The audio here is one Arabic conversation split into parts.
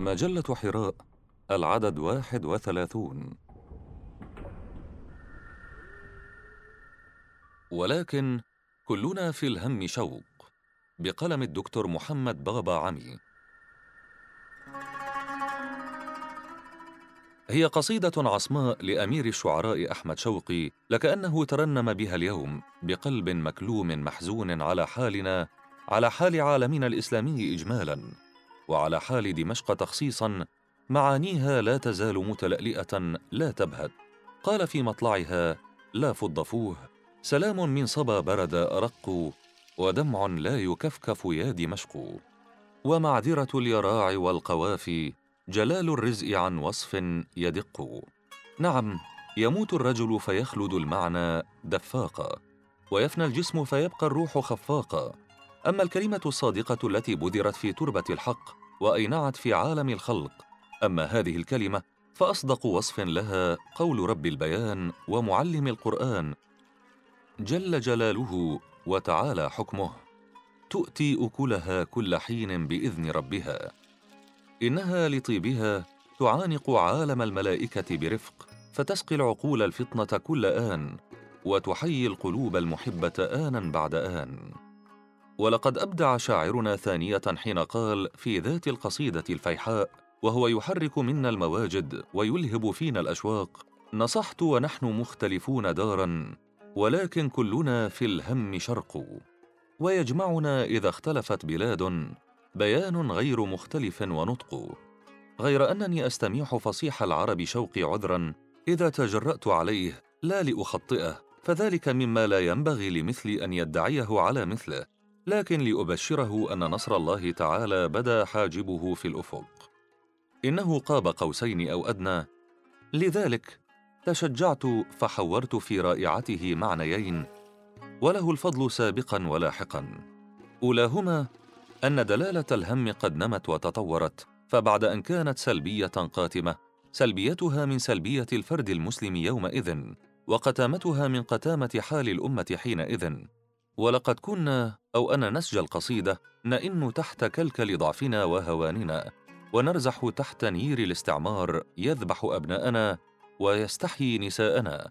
مجلة حراء العدد واحد وثلاثون. ولكن كلنا في الهم شوق بقلم الدكتور محمد بابا عمي. هي قصيدة عصماء لأمير الشعراء أحمد شوقي لكأنه ترنم بها اليوم بقلب مكلوم محزون على حالنا على حال عالمنا الإسلامي إجمالاً. وعلى حال دمشق تخصيصاً معانيها لا تزال متلألئة لا تبهت. قال في مطلعها لا فضفوه سلام من صبا برد أرق ودمع لا يكفكف يا دمشق. ومعذرة اليراع والقوافي جلال الرزء عن وصف يدق. نعم يموت الرجل فيخلد المعنى دفاقا ويفنى الجسم فيبقى الروح خفاقا أما الكلمة الصادقة التي بذرت في تربة الحق وأينعت في عالم الخلق. أما هذه الكلمة فأصدق وصف لها قول رب البيان ومعلم القرآن. جل جلاله وتعالى حكمه. تؤتي أكلها كل حين بإذن ربها. إنها لطيبها تعانق عالم الملائكة برفق فتسقي العقول الفطنة كل آن وتحيي القلوب المحبة أنا بعد آن. ولقد أبدع شاعرنا ثانية حين قال في ذات القصيدة الفيحاء وهو يحرك منا المواجد ويلهب فينا الأشواق نصحت ونحن مختلفون دارا ولكن كلنا في الهم شرق. ويجمعنا إذا اختلفت بلاد بيان غير مختلف ونطق. غير أنني أستميح فصيح العرب شوقي عذرا إذا تجرأت عليه لا لأخطئه فذلك مما لا ينبغي لمثلي أن يدعيه على مثله. لكن لأبشره أن نصر الله تعالى بدا حاجبه في الأفق. إنه قاب قوسين أو أدنى. لذلك تشجعت فحورت في رائعته معنيين وله الفضل سابقا ولاحقا. أولاهما أن دلالة الهم قد نمت وتطورت فبعد أن كانت سلبية قاتمة سلبيتها من سلبية الفرد المسلم يومئذ وقتامتها من قتامة حال الأمة حينئذ. ولقد كنا أو أنا نسج القصيدة نئن تحت كلكل ضعفنا وهواننا ونرزح تحت نير الاستعمار يذبح أبناءنا ويستحيي نساءنا.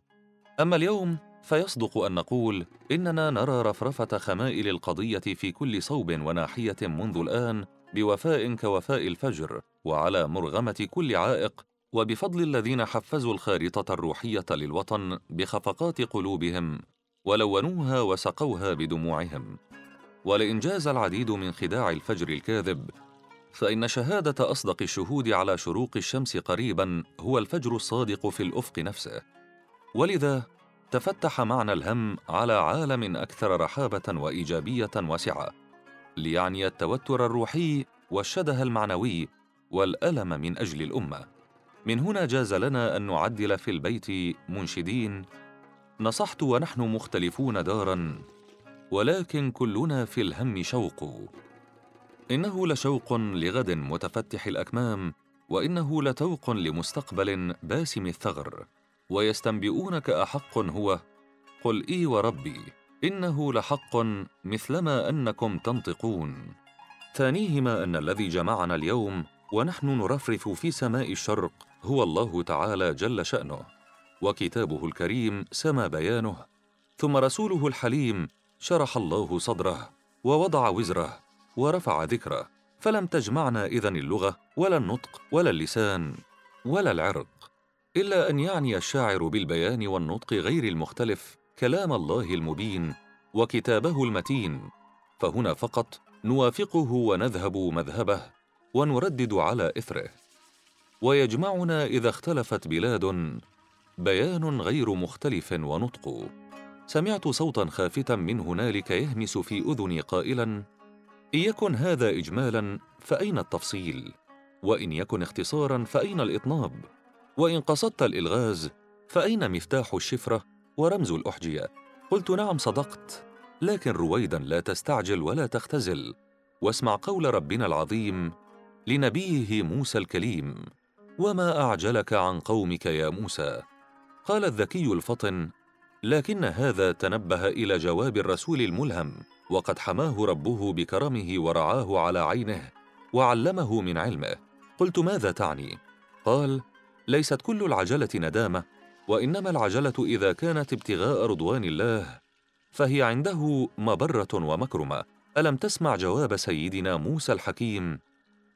أما اليوم فيصدق أن نقول إننا نرى رفرفة خمائل القضية في كل صوب وناحية منذ الآن بوفاء كوفاء الفجر وعلى مرغمة كل عائق وبفضل الذين حفزوا الخارطة الروحية للوطن بخفقات قلوبهم. ولونوها وسقوها بدموعهم. ولئن جاز العديد من خداع الفجر الكاذب فإن شهادة أصدق الشهود على شروق الشمس قريبا هو الفجر الصادق في الأفق نفسه. ولذا تفتح معنى الهم على عالم أكثر رحابة وإيجابية واسعة ليعني التوتر الروحي والشدة المعنوي والألم من أجل الأمة. من هنا جاز لنا أن نعدل في البيت منشدين نصحت ونحن مختلفون دارا ولكن كلنا في الهم شوق. إنه لشوق لغد متفتح الأكمام وإنه لتوق لمستقبل باسم الثغر. ويستنبئونك أحق هو قل إي وربي إنه لحق مثلما أنكم تنطقون. ثانيهما أن الذي جمعنا اليوم ونحن نرفرف في سماء الشرق هو الله تعالى جل شأنه. وكتابه الكريم سما بيانه ثم رسوله الحليم شرح الله صدره ووضع وزره ورفع ذكره فلم تجمعنا إذن اللغة ولا النطق ولا اللسان ولا العرق إلا أن يعني الشاعر بالبيان والنطق غير المختلف كلام الله المبين وكتابه المتين فهنا فقط نوافقه ونذهب مذهبه ونردد على إثره. ويجمعنا إذا اختلفت بلاد بيان غير مختلف ونطق. سمعت صوتا خافتا من هنالك يهمس في أذني قائلا إن يكن هذا اجمالا فأين التفصيل؟ وإن يكن اختصارا فأين الإطناب؟ وإن قصدت الإلغاز فأين مفتاح الشفرة ورمز الأحجية؟ قلت نعم صدقت لكن رويدا لا تستعجل ولا تختزل واسمع قول ربنا العظيم لنبيه موسى الكليم وما أعجلك عن قومك يا موسى؟ قال الذكي الفطن لكن هذا تنبه إلى جواب الرسول الملهم وقد حماه ربه بكرمه ورعاه على عينه وعلمه من علمه. قلت ماذا تعني؟ قال ليست كل العجلة ندامة وإنما العجلة إذا كانت ابتغاء رضوان الله فهي عنده مبرة ومكرمة. ألم تسمع جواب سيدنا موسى الحكيم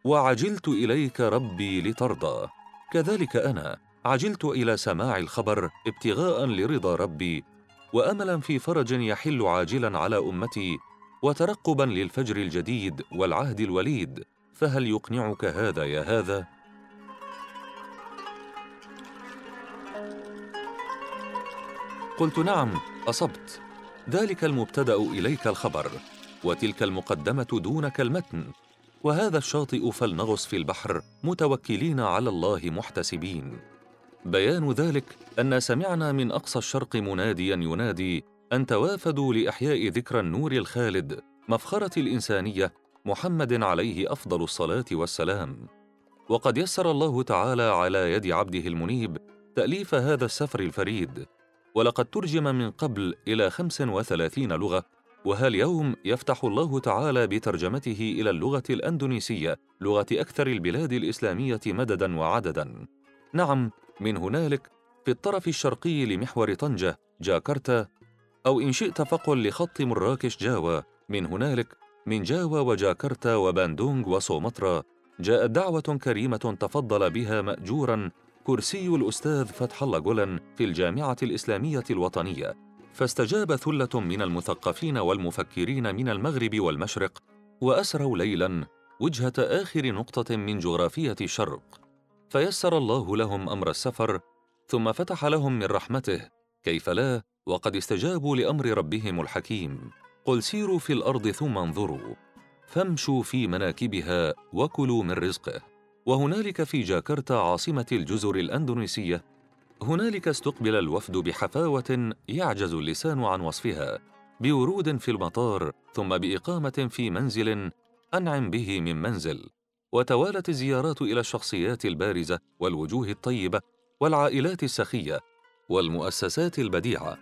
وعجلت إليك ربي لترضى كذلك أنا. عجلت إلى سماع الخبر ابتغاء لرضا ربي وأملا في فرج يحل عاجلا على أمتي وترقبا للفجر الجديد والعهد الوليد. فهل يقنعك هذا يا هذا؟ قلت نعم أصبت. ذلك المبتدأ إليك الخبر وتلك المقدمة دونك المتن. وهذا الشاطئ فلنغص في البحر متوكلين على الله محتسبين. بيان ذلك أن سمعنا من أقصى الشرق مناديا ينادي أن توافدوا لإحياء ذكرى النور الخالد مفخرة الإنسانية محمد عليه أفضل الصلاة والسلام. وقد يسر الله تعالى على يد عبده المنيب تأليف هذا السفر الفريد. ولقد ترجم من قبل خمس وثلاثين لغة وها اليوم يفتح الله تعالى بترجمته إلى اللغة الأندونيسية لغة أكثر البلاد الإسلامية مددا وعددا. نعم من هنالك في الطرف الشرقي لمحور طنجة جاكرتا أو إن شئت فقل لخط مراكش جاوا من هنالك من جاوا وجاكرتا وباندونغ وسومطرة جاءت دعوة كريمة تفضل بها مأجورا كرسي الأستاذ فتح الله جولن في الجامعة الإسلامية الوطنية. فاستجاب ثلة من المثقفين والمفكرين من المغرب والمشرق وأسروا ليلا وجهة آخر نقطة من جغرافية الشرق. فيسر الله لهم أمر السفر ثم فتح لهم من رحمته. كيف لا؟ وقد استجابوا لأمر ربهم الحكيم. قل سيروا في الأرض ثم انظروا. فامشوا في مناكبها وكلوا من رزقه. وهنالك في جاكرتا عاصمة الجزر الأندونيسية. هنالك استقبل الوفد بحفاوة يعجز اللسان عن وصفها بورود في المطار ثم بإقامة في منزل أنعم به من منزل. وتوالت الزيارات إلى الشخصيات البارزة والوجوه الطيبة والعائلات السخية والمؤسسات البديعة.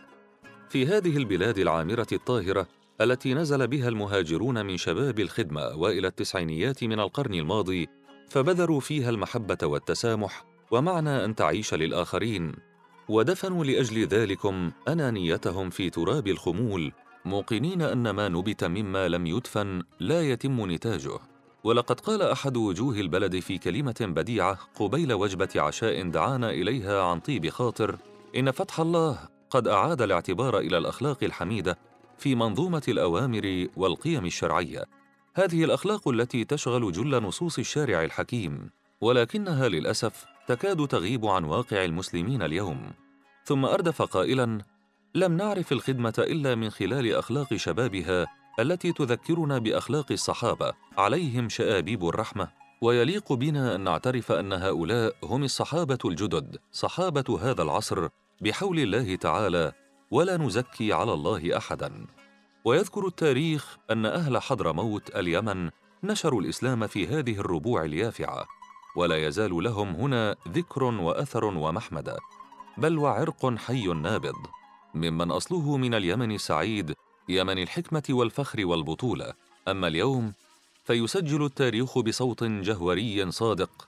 في هذه البلاد العامرة الطاهرة التي نزل بها المهاجرون من شباب الخدمة أوائل التسعينيات من القرن الماضي فبذروا فيها المحبة والتسامح ومعنى أن تعيش للآخرين. ودفنوا لأجل ذلكم أنانيتهم في تراب الخمول موقنين أن ما نبت مما لم يدفن لا يتم نتاجه. ولقد قال أحد وجوه البلد في كلمة بديعة قبيل وجبة عشاء دعانا إليها عن طيب خاطر إن فتح الله قد أعاد الاعتبار إلى الأخلاق الحميدة في منظومة الأوامر والقيم الشرعية. هذه الأخلاق التي تشغل جل نصوص الشارع الحكيم ولكنها للأسف تكاد تغيب عن واقع المسلمين اليوم. ثم أردف قائلا لم نعرف الخدمة إلا من خلال أخلاق شبابها التي تذكرنا بأخلاق الصحابة عليهم شآبيب الرحمة. ويليق بنا أن نعترف أن هؤلاء هم الصحابة الجدد صحابة هذا العصر بحول الله تعالى ولا نزكي على الله احدا. ويذكر التاريخ أن أهل حضرموت اليمن نشروا الإسلام في هذه الربوع اليافعة ولا يزال لهم هنا ذكر وأثر ومحمده بل وعرق حي نابض. ممن أصله من اليمن السعيد يمن الحكمة والفخر والبطولة. أما اليوم فيسجل التاريخ بصوت جهوري صادق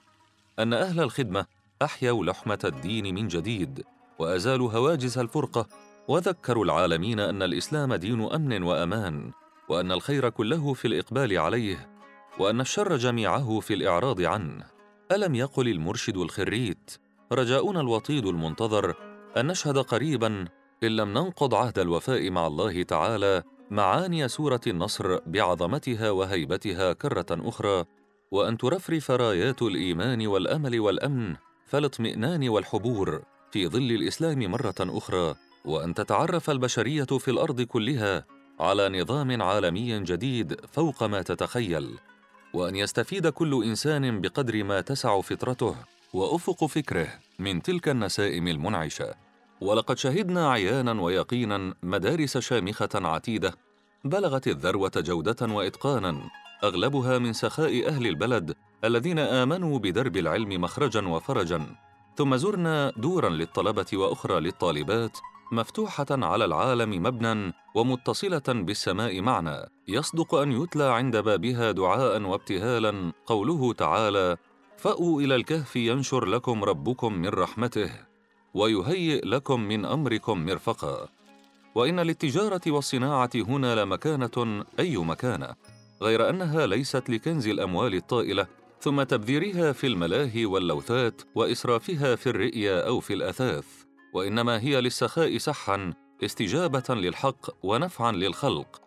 أن أهل الخدمة أحيوا لحمة الدين من جديد وأزالوا هواجس الفرقة وذكروا العالمين أن الإسلام دين أمن وأمان وأن الخير كله في الإقبال عليه وأن الشر جميعه في الإعراض عنه. ألم يقل المرشد الخريت رجاؤنا الوطيد المنتظر أن نشهد قريبا إن لم ننقض عهد الوفاء مع الله تعالى معاني سورة النصر بعظمتها وهيبتها كرة أخرى. وأن ترفرف رايات الإيمان والأمل والأمن فالاطمئنان والحبور في ظل الإسلام مرة أخرى. وأن تتعرف البشرية في الأرض كلها على نظام عالمي جديد فوق ما تتخيل. وأن يستفيد كل إنسان بقدر ما تسع فطرته وأفق فكره من تلك النسائم المنعشة. ولقد شهدنا عيانا ويقينا مدارس شامخة عتيدة بلغت الذروة جودة وإتقانا أغلبها من سخاء أهل البلد الذين آمنوا بدرب العلم مخرجا وفرجا. ثم زرنا دورا للطلبة وأخرى للطالبات مفتوحة على العالم مبنى ومتصلة بالسماء معنى يصدق أن يتلى عند بابها دعاء وابتهالا قوله تعالى فأووا إلى الكهف ينشر لكم ربكم من رحمته. ويهيئ لكم من أمركم مرفقا. وإن للتجارة والصناعة هنا لمكانة أي مكانة غير أنها ليست لكنز الأموال الطائلة ثم تبذيرها في الملاهي واللوثات وإسرافها في الرئية أو في الأثاث. وإنما هي للسخاء سحا استجابة للحق ونفعا للخلق.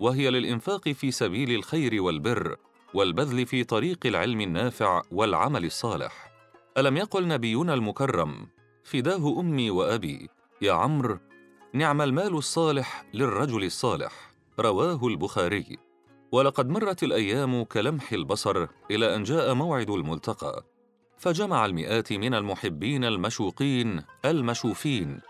وهي للإنفاق في سبيل الخير والبر والبذل في طريق العلم النافع والعمل الصالح. ألم يقل نبينا المكرم فداه أمي وأبي يا عمرو نعم المال الصالح للرجل الصالح. رواه البخاري. ولقد مرت الأيام كلمح البصر إلى أن جاء موعد الملتقى فجمع المئات من المحبين المشوقين المشوفين.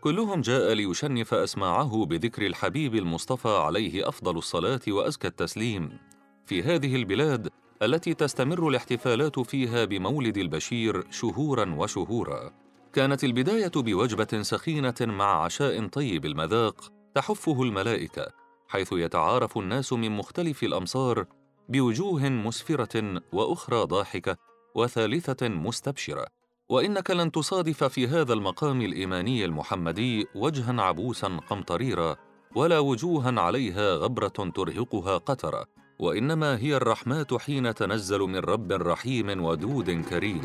كلهم جاء ليشنف أسماعه بذكر الحبيب المصطفى عليه أفضل الصلاة وأزكى التسليم. في هذه البلاد التي تستمر الاحتفالات فيها بمولد البشير شهورا وشهورا. كانت البداية بوجبة سخينة مع عشاء طيب المذاق تحفه الملائكة حيث يتعارف الناس من مختلف الأمصار بوجوه مسفرة وأخرى ضاحكة وثالثة مستبشرة. وإنك لن تصادف في هذا المقام الإيماني المحمدي وجها عبوسا قمطريرا ولا وجوها عليها غبرة ترهقها قترا وإنما هي الرحمات حين تنزل من رب رحيم ودود كريم.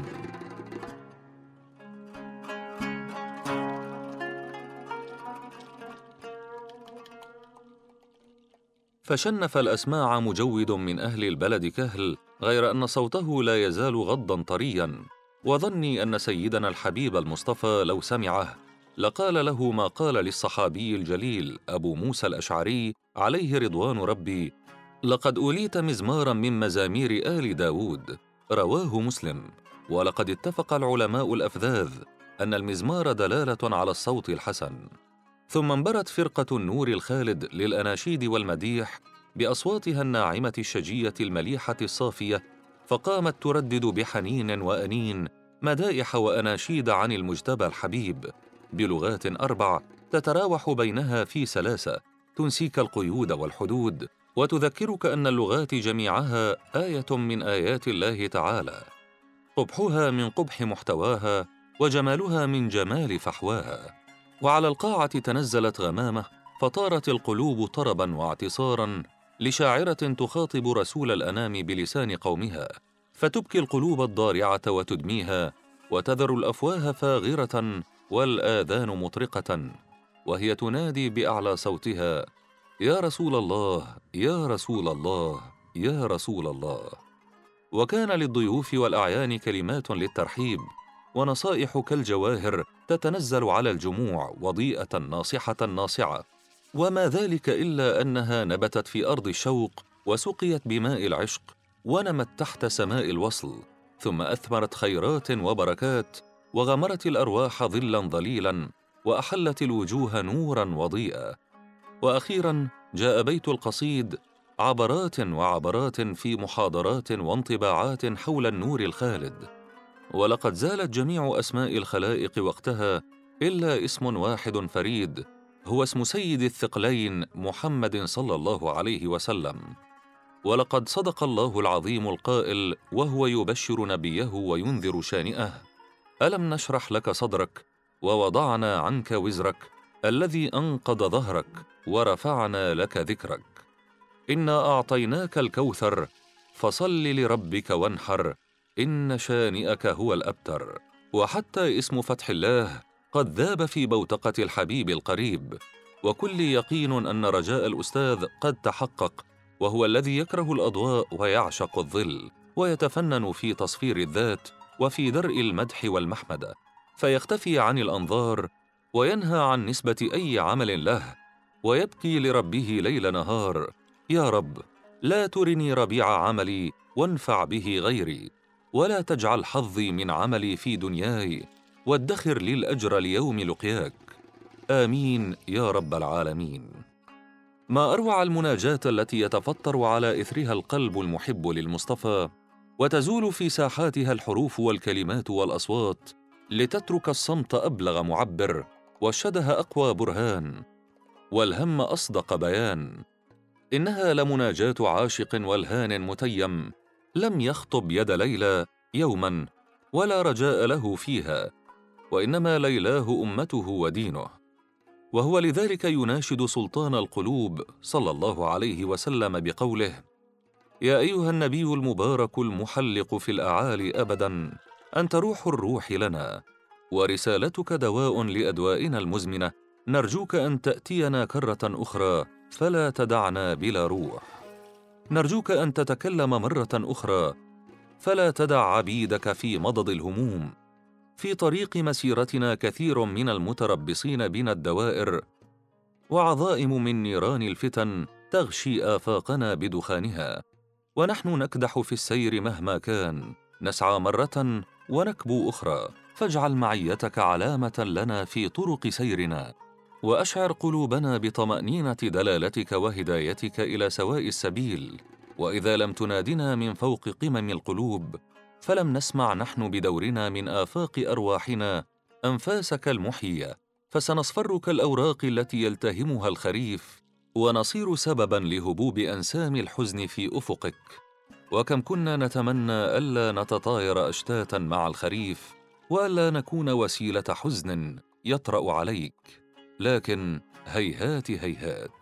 فشنف الأسماع مجود من أهل البلد كهل غير أن صوته لا يزال غضا طريا. وظني أن سيدنا الحبيب المصطفى لو سمعه لقال له ما قال للصحابي الجليل أبو موسى الأشعري عليه رضوان ربي لقد أوليت مزمارا من مزامير آل داود رواه مسلم. ولقد اتفق العلماء الأفذاذ أن المزمار دلالة على الصوت الحسن. ثم انبرت فرقة النور الخالد للأناشيد والمديح بأصواتها الناعمة الشجية المليحة الصافية فقامت تردد بحنين وأنين مدائح وأناشيد عن المجتبى الحبيب بلغات أربع تتراوح بينها في سلاسة تنسيك القيود والحدود وتذكرك أن اللغات جميعها آية من آيات الله تعالى. قبحها من قبح محتواها وجمالها من جمال فحواها. وعلى القاعة تنزلت غمامة فطارت القلوب طربا واعتصارا لشاعرة تخاطب رسول الأنام بلسان قومها. فتبكي القلوب الضارعة وتدميها وتذر الأفواه فاغرة والآذان مطرقة. وهي تنادي بأعلى صوتها يا رسول الله يا رسول الله يا رسول الله. وكان للضيوف والأعيان كلمات للترحيب ونصائح كالجواهر تتنزل على الجموع وضيئة ناصحة ناصعة. وما ذلك إلا أنها نبتت في أرض الشوق وسقيت بماء العشق ونمت تحت سماء الوصل ثم أثمرت خيرات وبركات وغمرت الأرواح ظلا ظليلا وأحلت الوجوه نورا وضيئا وأخيرا جاء بيت القصيد عبرات وعبرات في محاضرات وانطباعات حول النور الخالد. ولقد زالت جميع أسماء الخلائق وقتها إلا اسم واحد فريد هو اسم سيد الثقلين محمد صلى الله عليه وسلم. ولقد صدق الله العظيم القائل وهو يبشر نبيه وينذر شانئه ألم نشرح لك صدرك ووضعنا عنك وزرك الذي أنقض ظهرك ورفعنا لك ذكرك؟ إنا أعطيناك الكوثر فصل لربك وانحر إن شانئك هو الأبتر وحتى اسم فتح الله قد ذاب في بوتقة الحبيب القريب. وكل يقين أن رجاء الأستاذ قد تحقق وهو الذي يكره الأضواء ويعشق الظل ويتفنن في تصفير الذات وفي درء المدح والمحمده فيختفي عن الأنظار وينهى عن نسبة أي عمل له ويبكي لربه ليل نهار يا رب لا ترني ربيع عملي وانفع به غيري. ولا تجعل حظي من عملي في دنياي وادخر لي الأجر ليوم لقياك. آمين يا رب العالمين. ما أروع المناجاة التي يتفطر على إثرها القلب المحب للمصطفى وتزول في ساحاتها الحروف والكلمات والأصوات لتترك الصمت أبلغ معبر والشده أقوى برهان والهم أصدق بيان. إنها لمناجاة عاشق والهان متيم لم يخطب يد ليلى يوما ولا رجاء له فيها وإنما ليلاه أمته ودينه. وهو لذلك يناشد سلطان القلوب صلى الله عليه وسلم بقوله يا أيها النبي المبارك المحلق في الأعالي ابدا أنت روح الروح لنا ورسالتك دواء لأدوائنا المزمنة نرجوك أن تأتينا كرة أخرى فلا تدعنا بلا روح. نرجوك أن تتكلم مرة أخرى. فلا تدع عبيدك في مضض الهموم. في طريق مسيرتنا كثير من المتربصين بنا الدوائر. وعظائم من نيران الفتن تغشي آفاقنا بدخانها. ونحن نكدح في السير مهما كان. نسعى مرة ونكبو أخرى. فاجعل معيتك علامة لنا في طرق سيرنا. وأشعر قلوبنا بطمأنينة دلالتك وهدايتك إلى سواء السبيل. وإذا لم تنادنا من فوق قمم القلوب فلم نسمع نحن بدورنا من آفاق أرواحنا أنفاسك المحييه فسنصفر كالاوراق التي يلتهمها الخريف ونصير سببا لهبوب أنسام الحزن في أفقك. وكم كنا نتمنى ألا نتطاير أشتاتا مع الخريف وألا نكون وسيلة حزن يطرأ عليك. لكن هيهات هيهات.